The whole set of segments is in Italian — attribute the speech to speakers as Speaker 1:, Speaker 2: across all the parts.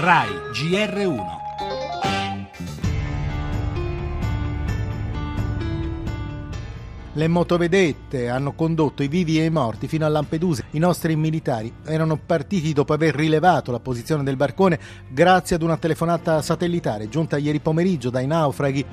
Speaker 1: RAI GR1
Speaker 2: Le motovedette hanno condotto i vivi e i morti fino a Lampedusa. I nostri militari erano partiti dopo aver rilevato la posizione del barcone grazie ad una telefonata satellitare giunta ieri pomeriggio dai naufraghi.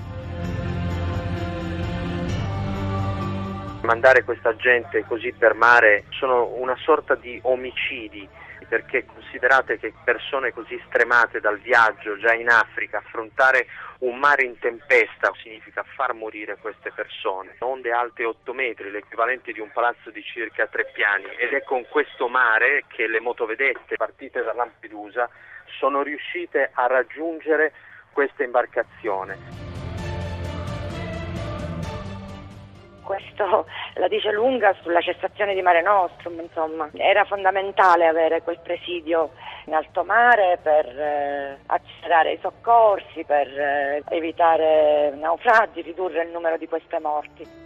Speaker 3: Mandare questa gente così per mare sono una sorta di omicidi perché considerate che persone così stremate dal viaggio già in Africa, affrontare un mare in tempesta significa far morire queste persone. Onde alte 8 metri, l'equivalente di un palazzo di circa tre piani ed è con questo mare che le motovedette partite da Lampedusa sono riuscite a raggiungere questa imbarcazione.
Speaker 4: Questo la dice lunga sulla cessazione di Mare Nostrum, insomma. Era fondamentale avere quel presidio in alto mare per eh, accelerare i soccorsi, per eh, evitare naufragi, ridurre il numero di queste morti.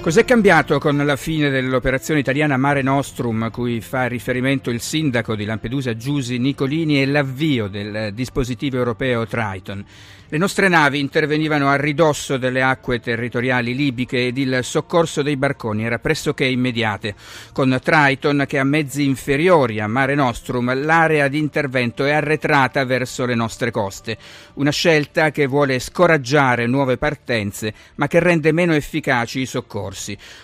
Speaker 5: Cos'è cambiato con la fine dell'operazione italiana Mare Nostrum, a cui fa riferimento il sindaco di Lampedusa Giusi Nicolini, e l'avvio del dispositivo europeo Triton? Le nostre navi intervenivano a ridosso delle acque territoriali libiche ed il soccorso dei barconi era pressoché immediate. Con Triton, che ha mezzi inferiori a Mare Nostrum, l'area di intervento è arretrata verso le nostre coste. Una scelta che vuole scoraggiare nuove partenze, ma che rende meno efficaci i soccorsi.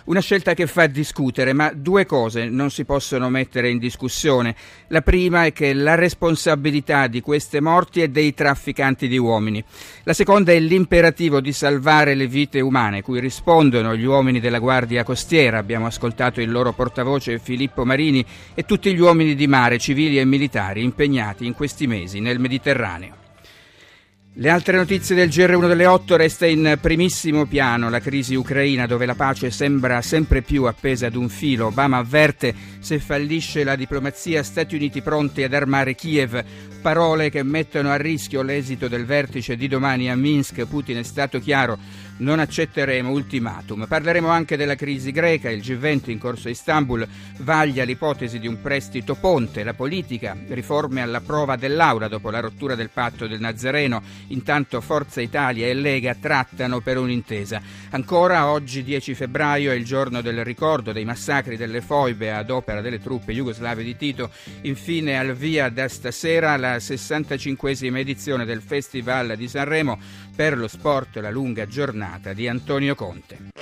Speaker 5: Una scelta che fa discutere, ma due cose non si possono mettere in discussione. La prima è che la responsabilità di queste morti è dei trafficanti di uomini. La seconda è l'imperativo di salvare le vite umane, cui rispondono gli uomini della Guardia Costiera. Abbiamo ascoltato il loro portavoce Filippo Marini e tutti gli uomini di mare, civili e militari, impegnati in questi mesi nel Mediterraneo. Le altre notizie del GR1 delle 8 resta in primissimo piano la crisi ucraina dove la pace sembra sempre più appesa ad un filo. Obama avverte se fallisce la diplomazia Stati Uniti pronti ad armare Kiev. Parole che mettono a rischio l'esito del vertice di domani a Minsk. Putin è stato chiaro, non accetteremo ultimatum. Parleremo anche della crisi greca. Il G20 in corso a Istanbul vaglia l'ipotesi di un prestito ponte. La politica, riforme alla prova dell'aura dopo la rottura del patto del Nazareno Intanto Forza Italia e Lega trattano per un'intesa. Ancora oggi 10 febbraio è il giorno del ricordo dei massacri delle foibe ad opera delle truppe jugoslave di Tito. Infine al via da stasera la 65esima edizione del Festival di Sanremo per lo sport la lunga giornata di Antonio Conte.